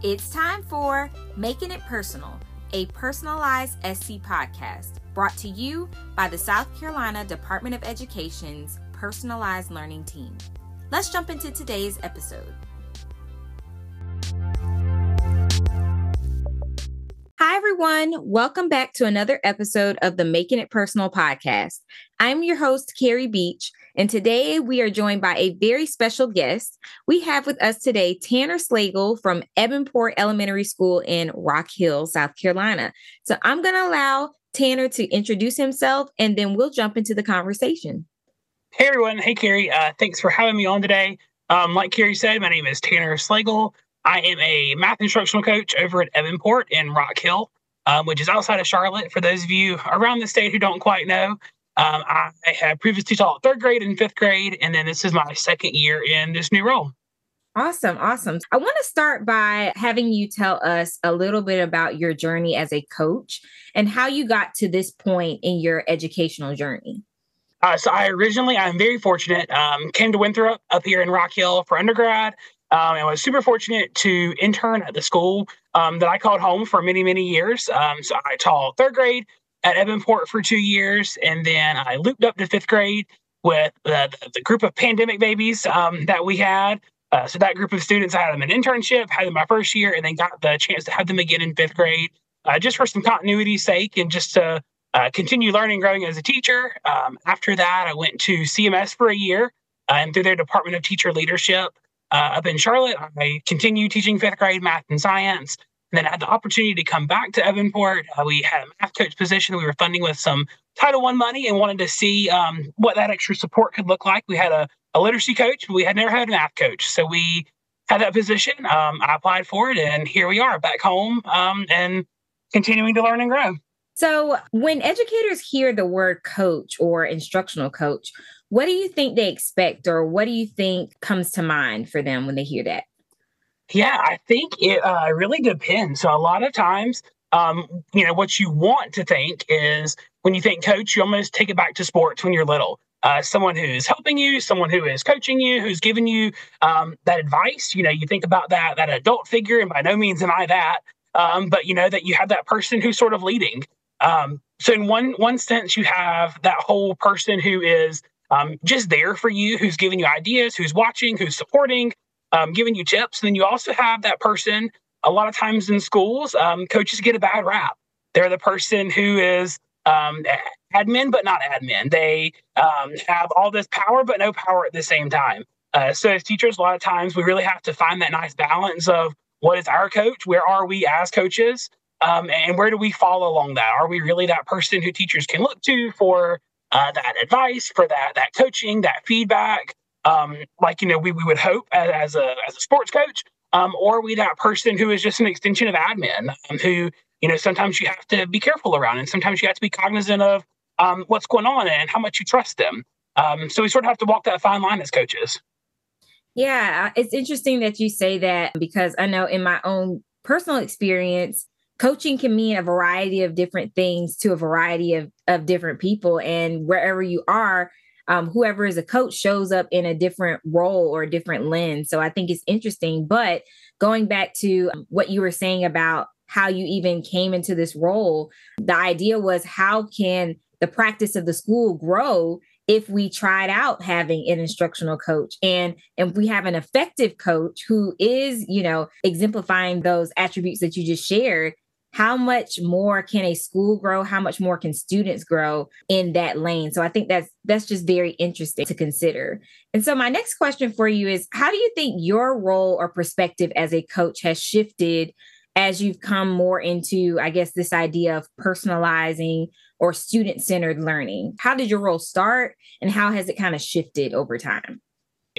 It's time for Making It Personal, a personalized SC podcast brought to you by the South Carolina Department of Education's Personalized Learning Team. Let's jump into today's episode. Hi, everyone. Welcome back to another episode of the Making It Personal podcast. I'm your host, Keri Beach, and today we are joined by a very special guest. We have with us today Tanner Slagle from Ebinport Elementary School in Rock Hill, South Carolina. So I'm going to allow Tanner to introduce himself and then we'll jump into the conversation. Hey, everyone. Hey, Keri. Uh, thanks for having me on today. Um, like Keri said, my name is Tanner Slagle. I am a math instructional coach over at Ebinport in Rock Hill, um, which is outside of Charlotte. For those of you around the state who don't quite know, um, I have previously taught third grade and fifth grade, and then this is my second year in this new role. Awesome, awesome. I want to start by having you tell us a little bit about your journey as a coach and how you got to this point in your educational journey. Uh, so I originally, I'm very fortunate, um, came to Winthrop up here in Rock Hill for undergrad. Um, and was super fortunate to intern at the school um, that I called home for many, many years. Um, so I taught third grade at Ebinport for two years, and then I looped up to fifth grade with the, the group of pandemic babies um, that we had. Uh, so that group of students, I had them an internship, had them my first year, and then got the chance to have them again in fifth grade, uh, just for some continuity's sake and just to uh, continue learning, growing as a teacher. Um, after that, I went to CMS for a year, uh, and through their Department of Teacher Leadership uh, up in Charlotte, I continued teaching fifth grade math and science. And then I had the opportunity to come back to Ebinport. Uh, we had a math coach position we were funding with some Title One money and wanted to see um, what that extra support could look like. We had a, a literacy coach, but we had never had a math coach. So we had that position. Um, I applied for it, and here we are back home um, and continuing to learn and grow. So, when educators hear the word coach or instructional coach, what do you think they expect, or what do you think comes to mind for them when they hear that? Yeah, I think it uh, really depends. So a lot of times, um, you know, what you want to think is when you think coach, you almost take it back to sports when you're little. Uh, someone who's helping you, someone who is coaching you, who's giving you um, that advice. You know, you think about that that adult figure, and by no means am I that. Um, but you know that you have that person who's sort of leading. Um, so in one one sense, you have that whole person who is um, just there for you, who's giving you ideas, who's watching, who's supporting, um, giving you tips. And then you also have that person. A lot of times in schools, um, coaches get a bad rap. They're the person who is um, admin, but not admin. They um, have all this power, but no power at the same time. Uh, so as teachers, a lot of times we really have to find that nice balance of what is our coach, where are we as coaches, um, and where do we fall along that? Are we really that person who teachers can look to for uh, that advice, for that that coaching, that feedback? Um, like you know we, we would hope as, as a as a sports coach, um, or we that person who is just an extension of admin, um, who you know sometimes you have to be careful around, and sometimes you have to be cognizant of um, what's going on and how much you trust them. Um, so we sort of have to walk that fine line as coaches. Yeah, it's interesting that you say that because I know in my own personal experience, coaching can mean a variety of different things to a variety of, of different people. And wherever you are, um, whoever is a coach shows up in a different role or a different lens. So I think it's interesting. But going back to um, what you were saying about how you even came into this role, the idea was how can the practice of the school grow if we tried out having an instructional coach and and we have an effective coach who is you know exemplifying those attributes that you just shared how much more can a school grow? How much more can students grow in that lane? So i think that's that's just very interesting to consider. And so my next question for you is how do you think your role or perspective as a coach has shifted as you've come more into i guess this idea of personalizing or student centered learning? How did your role start and how has it kind of shifted over time?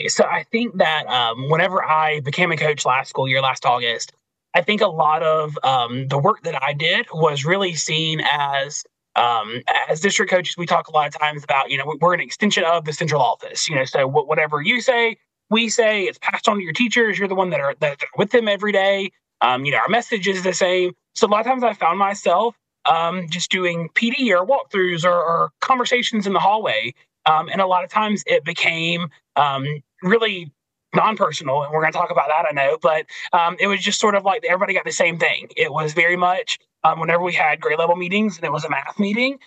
So i think that um, whenever i became a coach last school year last august I think a lot of um, the work that I did was really seen as um, as district coaches. We talk a lot of times about you know we're an extension of the central office. You know, so whatever you say, we say. It's passed on to your teachers. You're the one that are that are with them every day. Um, you know, our message is the same. So a lot of times I found myself um, just doing PD or walkthroughs or, or conversations in the hallway. Um, and a lot of times it became um, really non-personal and we're going to talk about that i know but um, it was just sort of like everybody got the same thing. It was very much um, whenever we had grade level meetings and it was a math meeting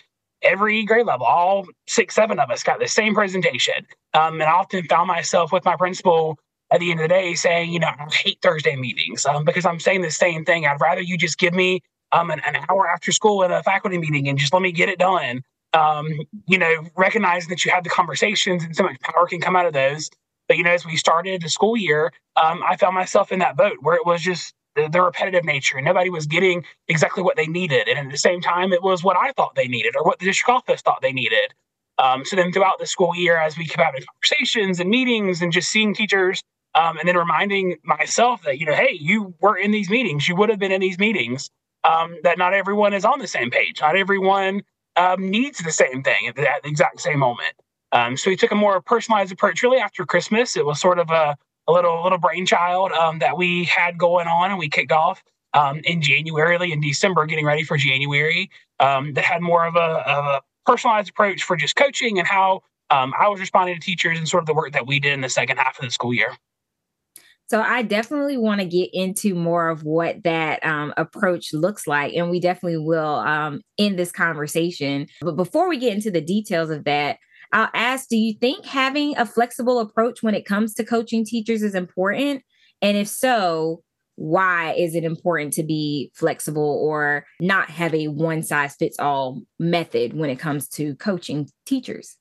every grade level all six seven of us got the same presentation. Um, and i often found myself with my principal at the end of the day saying you know i hate thursday meetings um, because i'm saying the same thing. I'd rather you just give me um, an, an hour after school at a faculty meeting and just let me get it done. Um, you know, recognizing that you have the conversations and so much power can come out of those. But, you know, as we started the school year, um, I found myself in that boat where it was just the, the, repetitive nature and nobody was getting exactly what they needed. And at the same time, it was what I thought they needed or what the district office thought they needed. Um, so then throughout the school year, as we kept having conversations and meetings and just seeing teachers um, and then reminding myself that, you know, hey, you were in these meetings, you would have been in these meetings, um, that not everyone is on the same page. Not everyone um, needs the same thing at the, at the exact same moment. Um, so we took a more personalized approach. Really, after Christmas, it was sort of a, a little little brainchild um, that we had going on, and we kicked off um, in January, in December, getting ready for January. Um, that had more of a, a, personalized approach for just coaching and how um, I was responding to teachers and sort of the work that we did in the second half of the school year. So I definitely want to get into more of what that um, approach looks like, and we definitely will um, in this conversation. But before we get into the details of that, I'll ask: Do you think having a flexible approach when it comes to coaching teachers is important? And if so, why is it important to be flexible or not have a one size fits all method when it comes to coaching teachers?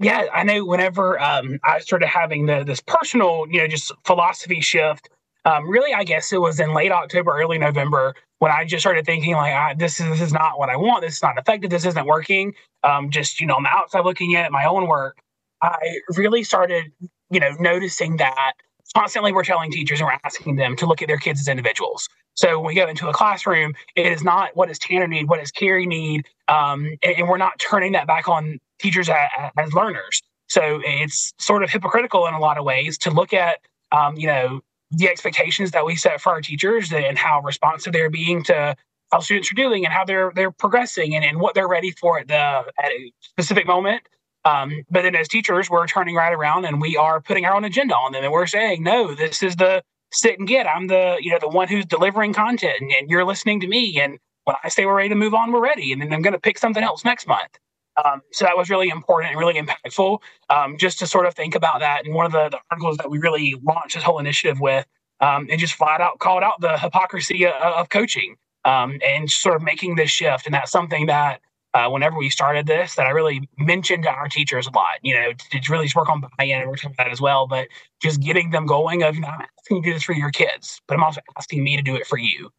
yeah, I know whenever um, I started having the, this personal, you know, just philosophy shift, um, really, I guess it was in late October, early November when I just started thinking like, ah, this is this is not what I want. This is not effective. This isn't working. Um, just you know, the outside looking at my own work, I really started, you know, noticing that constantly we're telling teachers and we're asking them to look at their kids as individuals. So when we go into a classroom, it is not what does Tanner need, what does Keri need, um, and, and, we're not turning that back on teachers as, as, learners. So it's sort of hypocritical in a lot of ways to look at, um, you know, the expectations that we set for our teachers and how responsive they're being to how students are doing and how they're they're progressing and, and what they're ready for at the at a specific moment. Um, but then as teachers, we're turning right around and we are putting our own agenda on them and we're saying, no, this is the sit and get. I'm the, you know, the one who's delivering content and, and you're listening to me. And when I say we're ready to move on, we're ready. And then I'm going to pick something else next month. Um, so that was really important and really impactful um, just to sort of think about that. And one of the, the articles that we really launched this whole initiative with, um, and just flat out called out the hypocrisy of, of coaching um, and sort of making this shift. And that's something that uh, whenever we started this that I really mentioned to our teachers a lot, you know, to, to really work on buy-in and work on that as well, but just getting them going of, you know, I'm asking you to do this for your kids, but I'm also asking me to do it for you.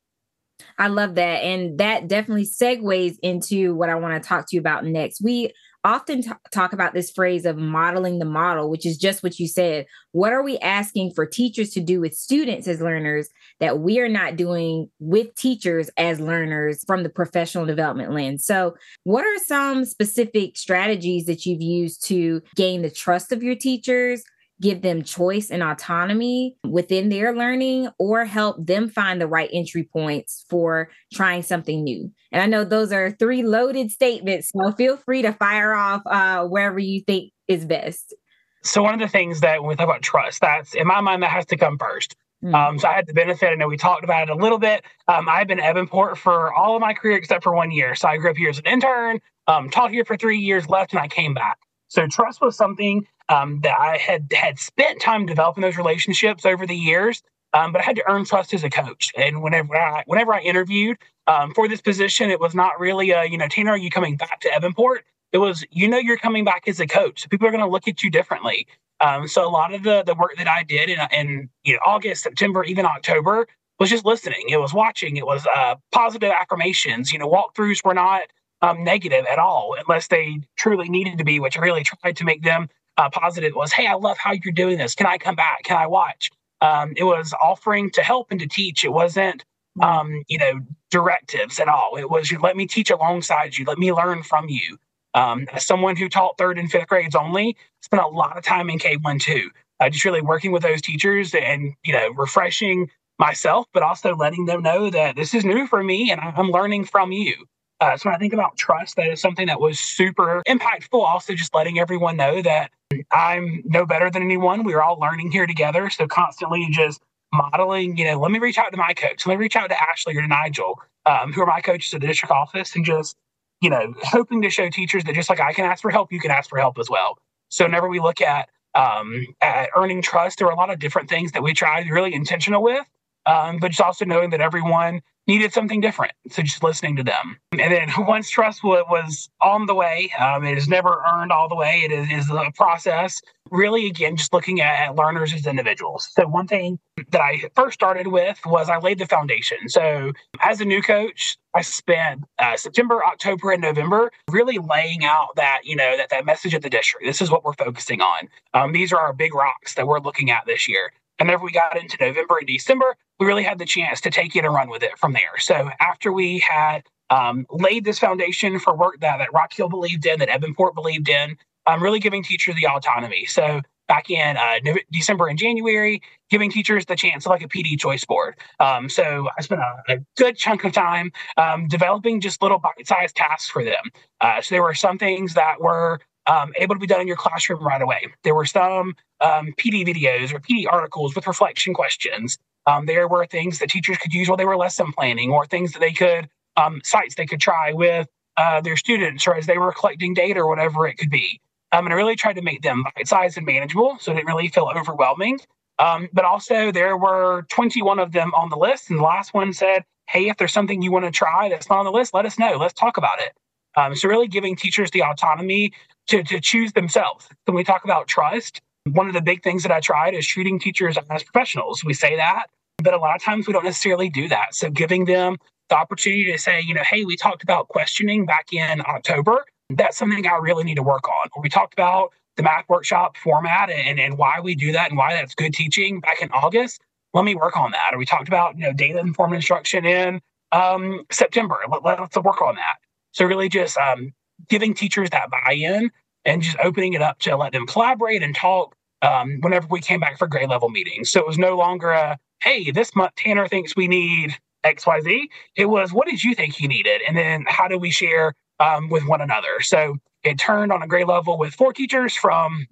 I love that. And that definitely segues into what I want to talk to you about next. We often t- talk about this phrase of modeling the model, which is just what you said. What are we asking for teachers to do with students as learners that we are not doing with teachers as learners from the professional development lens? So, what are some specific strategies that you've used to gain the trust of your teachers? Give them choice and autonomy within their learning or help them find the right entry points for trying something new. And I know those are three loaded statements, so feel free to fire off uh, wherever you think is best. So, one of the things that when we talk about trust, that's in my mind, that has to come first. Mm-hmm. Um, so I had the benefit. I know we talked about it a little bit. Um, I've been at Ebinport for all of my career except for one year. So I grew up here as an intern, um, taught here for three years, left, and I came back. So trust was something um, that I had had spent time developing those relationships over the years. Um, but I had to earn trust as a coach. And whenever I whenever I interviewed um, for this position, it was not really a, you know, Tanner, are you coming back to Ebinport? It was, you know, you're coming back as a coach. So people are going to look at you differently. Um, so a lot of the the work that I did in, in you know August, September, even October was just listening. It was watching. It was uh, positive affirmations. You know, walkthroughs were not um, negative at all, unless they truly needed to be, which I really tried to make them uh, positive. Was hey, I love how you're doing this. Can I come back? Can I watch? Um, it was offering to help and to teach. It wasn't, mm. um, you know, directives at all. It was you let me teach alongside you. Let me learn from you. Um, as someone who taught third and fifth grades only, spent a lot of time in K one two. Uh, just really working with those teachers and you know refreshing myself, but also letting them know that this is new for me and I'm learning from you. Uh, so when I think about trust, that is something that was super impactful. Also, just letting everyone know that I'm no better than anyone. We're all learning here together. So constantly just modeling, you know, let me reach out to my coach. Let me reach out to Ashley or Nigel, um, who are my coaches at the district office, and just, you know, hoping to show teachers that just like I can ask for help, you can ask for help as well. So whenever we look at um, at earning trust, there are a lot of different things that we try to be really intentional with um, but just also knowing that everyone needed something different. So just listening to them. And then once trust was, on the way, um, it is never earned all the way. It is, is a process. Really, again, just looking at, at, learners as individuals. So one thing that I first started with was I laid the foundation. So as a new coach, I spent uh, September, October, and November really laying out that you know that that message of the district. This is what we're focusing on. Um, these are our big rocks that we're looking at this year. And whenever we got into November and December, we really had the chance to take it and run with it from there. So after we had um, laid this foundation for work that, that Rock Hill believed in, that Ebinport believed in, um, really giving teachers the autonomy. So back in uh, December and January, giving teachers the chance of like a PD choice board. Um, so I spent a, a, good chunk of time um, developing just little bite-sized tasks for them. Uh, so there were some things that were um, able to be done in your classroom right away. There were some um, PD videos or PD articles with reflection questions. Um, there were things that teachers could use while they were lesson planning, or things that they could um, sites they could try with uh, their students, or as they were collecting data, or whatever it could be. Um, and I really tried to make them bite-sized and manageable, so it didn't really feel overwhelming. Um, but also, there were 21 of them on the list, and the last one said, "Hey, if there's something you want to try that's not on the list, let us know. Let's talk about it." Um, so really giving teachers the autonomy to, to choose themselves. When we talk about trust, one of the big things that I tried is treating teachers as professionals. We say that, but a lot of times we don't necessarily do that. So giving them the opportunity to say, you know, hey, we talked about questioning back in October. That's something I really need to work on. Or we talked about the math workshop format and, and why we do that and why that's good teaching back in August. Let me work on that. Or we talked about, you know, data informed instruction in um, September. Let, let's work on that. So really just um, giving teachers that buy-in and just opening it up to let them collaborate and talk um, whenever we came back for grade level meetings. So it was no longer a, hey, this month Tanner thinks we need XYZ. It was, what did you think you needed? And then how do we share um, with one another? So it turned on a grade level with four teachers from,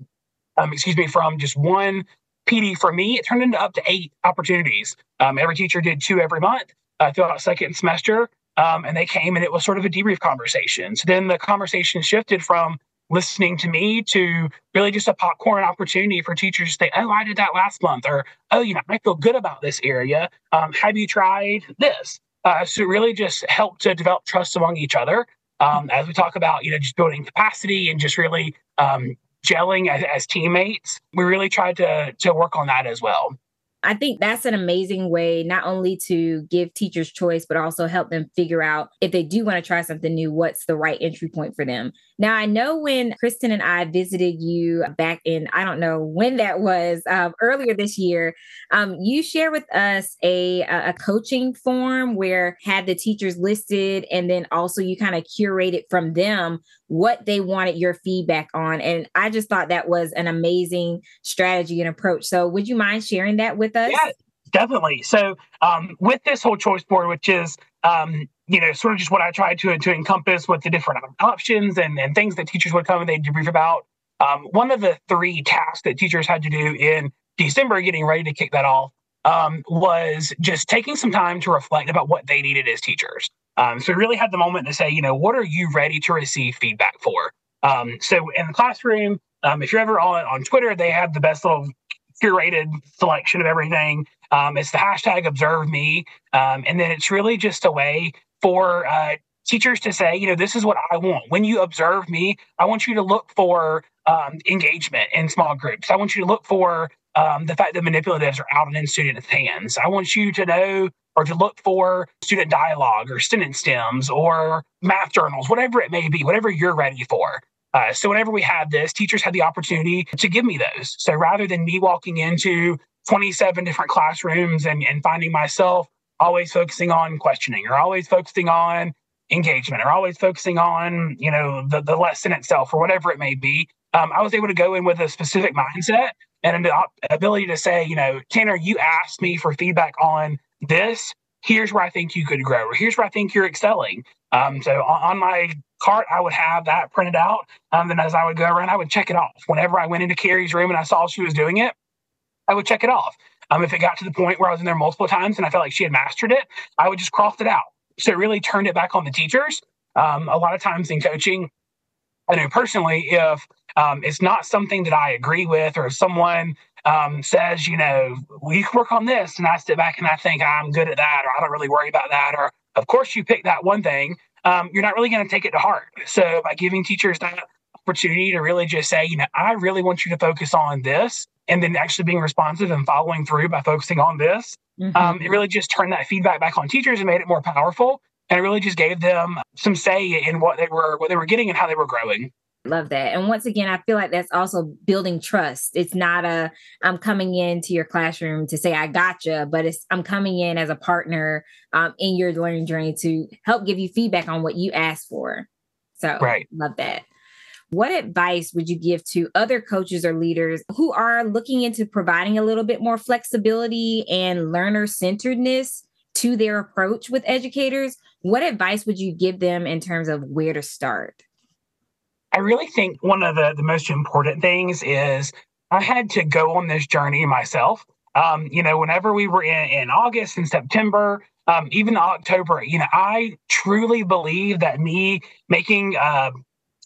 um, excuse me, from just one PD for me. It turned into up to eight opportunities. Um, every teacher did two every month uh, throughout second semester. Um, and they came and it was sort of a debrief conversation. So then the conversation shifted from listening to me to really just a popcorn opportunity for teachers to say, oh, I did that last month, or oh, you know, I feel good about this area. Um, have you tried this? Uh, so really just help to develop trust among each other. Um, as we talk about, you know, just building capacity and just really um, gelling as, as teammates, we really tried to to work on that as well. I think that's an amazing way not only to give teachers choice, but also help them figure out if they do want to try something new, what's the right entry point for them. Now, I know when Kristen and I visited you back in, I don't know when that was, um, earlier this year, um, you shared with us a, a coaching form where had the teachers listed, and then also you kind of curated from them what they wanted your feedback on. And I just thought that was an amazing strategy and approach. So, would you mind sharing that with us? Yeah, definitely. So, um, with this whole choice board, which is um, you know, sort of just what I tried to to encompass with the different options and, and things that teachers would come and they'd debrief about. Um, one of the three tasks that teachers had to do in December, getting ready to kick that off, um, was just taking some time to reflect about what they needed as teachers. Um, so we really had the moment to say, you know, what are you ready to receive feedback for? Um, so in the classroom, um, if you're ever on on Twitter, they have the best little curated selection of everything. Um, it's the hashtag observe me. Um, and then it's really just a way for uh, teachers to say, you know, this is what I want. When you observe me, I want you to look for um, engagement in small groups. I want you to look for um, the fact that manipulatives are out and in students' hands. I want you to know or to look for student dialogue or student stems or math journals, whatever it may be, whatever you're ready for. Uh, so whenever we had this, teachers had the opportunity to give me those. So rather than me walking into 27 different classrooms and, and finding myself always focusing on questioning or always focusing on engagement or always focusing on, you know, the, the lesson itself or whatever it may be, um, I was able to go in with a specific mindset and an ability to say, you know, Tanner, you asked me for feedback on this. Here's where I think you could grow, or here's where I think you're excelling. Um, so on, on my cart, I would have that printed out. Um, then as I would go around, I would check it off. Whenever I went into Keri's room and I saw she was doing it, I would check it off. Um, if it got to the point where I was in there multiple times and I felt like she had mastered it, I would just cross it out. So it really turned it back on the teachers. Um, a lot of times in coaching, I know personally, if um, it's not something that I agree with, or if someone um, says, you know, we work on this, and I sit back and I think I'm good at that, or I don't really worry about that, or of course you pick that one thing, um, you're not really going to take it to heart. So by giving teachers that opportunity to really just say, you know, I really want you to focus on this, and then actually being responsive and following through by focusing on this, mm-hmm. um, it really just turned that feedback back on teachers and made it more powerful. And it really just gave them some say in what they were what they were getting and how they were growing. Love that. And once again i feel like that's also building trust. It's not a i'm coming into your classroom to say i gotcha but it's i'm coming in as a partner um, in your learning journey to help give you feedback on what you asked for. So right. love that what advice would you give to other coaches or leaders who are looking into providing a little bit more flexibility and learner centeredness to their approach with educators, what advice would you give them in terms of where to start? I really think one of the, the most important things is I had to go on this journey myself. Um, you know, whenever we were in, in August and September, um, even October, you know, I truly believe that me making uh,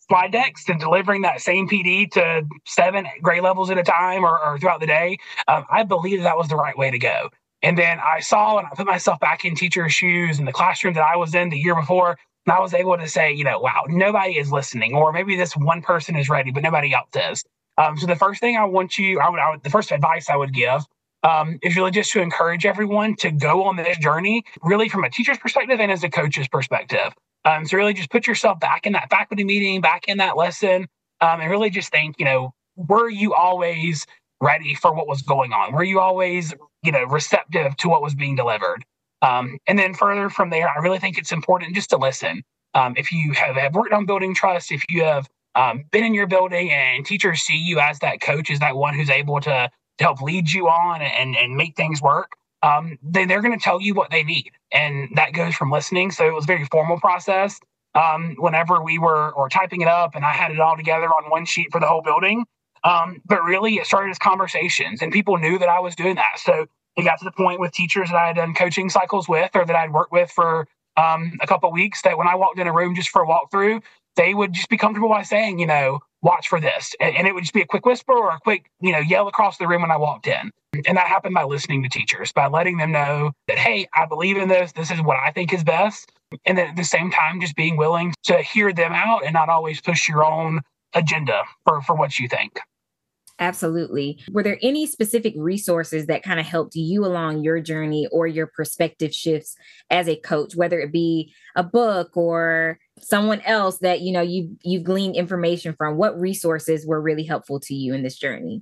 slide decks and delivering that same PD to seven grade levels at a time or, or throughout the day, um, I believe that, was the right way to go. And then I saw and I put myself back in teacher's shoes in the classroom that I was in the year before. And I was able to say, you know, wow, nobody is listening, or maybe this one person is ready, but nobody else is. Um, so the first thing I want you, I would, I would the first advice I would give um, is really just to encourage everyone to go on this journey, really from a teacher's perspective and as a coach's perspective. Um, so really just put yourself back in that faculty meeting, back in that lesson, um, and really just think, you know, were you always ready for what was going on? Were you always, you know, receptive to what was being delivered? Um, and then further from there, I really think it's important just to listen. Um, if you have, have worked on building trust, if you have um, been in your building and teachers see you as that coach, as that one who's able to, to help lead you on and, and make things work, um, then they're going to tell you what they need. And that goes from listening. So it was a very formal process. Um, whenever we were or typing it up and I had it all together on one sheet for the whole building, um, but really, it started as conversations, and people knew that I was doing that. So it got to the point with teachers that I had done coaching cycles with, or that I'd worked with for um, a couple weeks, that when I walked in a room just for a walkthrough, they would just be comfortable by saying, you know, watch for this, and, and it would just be a quick whisper or a quick, you know, yell across the room when I walked in. And that happened by listening to teachers, by letting them know that, hey, I believe in this. This is what I think is best. And then at the same time, just being willing to hear them out and not always push your own agenda for, for what you think. Absolutely. Were there any specific resources that kind of helped you along your journey or your perspective shifts as a coach, whether it be a book or someone else that you know you you've gleaned information from? What resources were really helpful to you in this journey?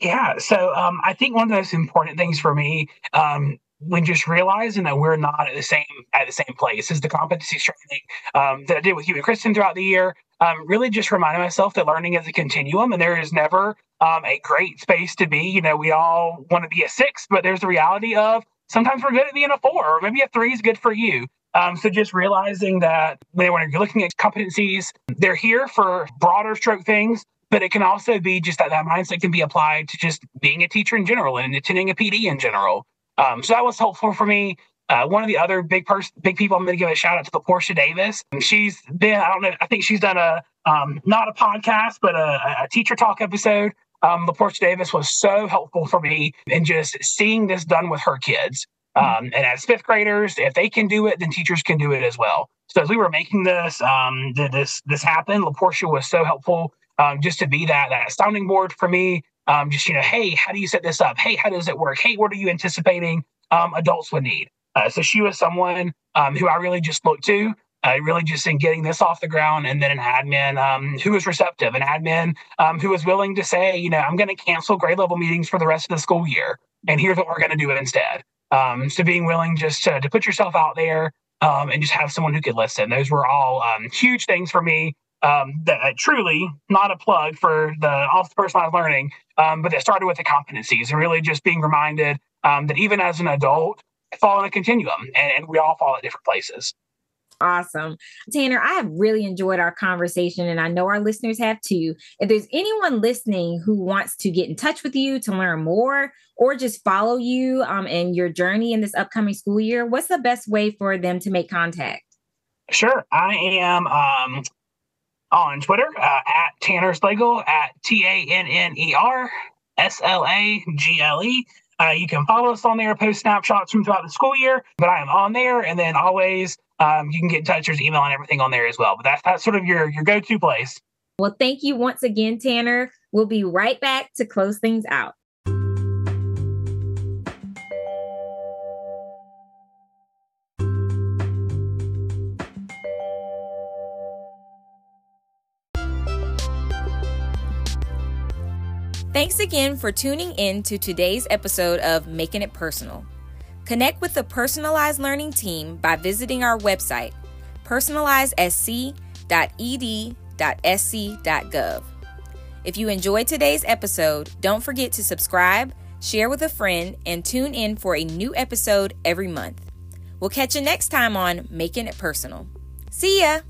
Yeah, so um, I think one of the most important things for me um, when just realizing that we're not at the same at the same place as the competency training um, that I did with you and Kristen throughout the year. Um, really, just reminding myself that learning is a continuum, and there is never um, a great space to be. You know, we all want to be a six, but there's the reality of sometimes we're good at being a four, or maybe a three is good for you. Um, so just realizing that when you're looking at competencies, they're here for broader stroke things, but it can also be just that that mindset can be applied to just being a teacher in general and attending a PD in general. Um, so that was helpful for me. Uh, one of the other big person, big people, I'm going to give a shout out to LaPortia Davis. She's been, I don't know, I think she's done a um, not a podcast, but a, a teacher talk episode. Um, LaPortia Davis was so helpful for me in just seeing this done with her kids. Um, and as fifth graders, if they can do it, then teachers can do it as well. So as we were making this, um, this this happen, LaPortia was so helpful um, just to be that that sounding board for me. Um, just you know, hey, how do you set this up? Hey, how does it work? Hey, what are you anticipating um, adults would need? Uh, so she was someone um, who I really just looked to. Uh, really just in getting this off the ground and then an admin um, who was receptive an admin um, who was willing to say you know i'm going to cancel grade level meetings for the rest of the school year and here's what we're going to do instead um, so being willing just to, to put yourself out there um, and just have someone who could listen those were all um, huge things for me um, that uh, truly not a plug for the off personalized learning but that started with the competencies and really just being reminded that even as an adult fall in a continuum and, and we all fall at different places. Awesome. Tanner, I have really enjoyed our conversation and I know our listeners have too. If there's anyone listening who wants to get in touch with you to learn more or just follow you um, in your journey in this upcoming school year, what's the best way for them to make contact? Sure. I am um, on Twitter uh, at Tanner Slagle at T A N N E R S L A G L E. Uh, you can follow us on there, post snapshots from throughout the school year, but I am on there. And then always um, you can get in touch. There's email and everything on there as well. But that's, that's sort of your, your go to place. Well, thank you once again, Tanner. We'll be right back to close things out. Thanks again for tuning in to today's episode of Making It Personal. Connect with the personalized learning team by visiting our website, personalizedSC.ed.sc.gov. If you enjoyed today's episode, don't forget to subscribe, share with a friend, and tune in for a new episode every month. We'll catch you next time on Making It Personal. See ya!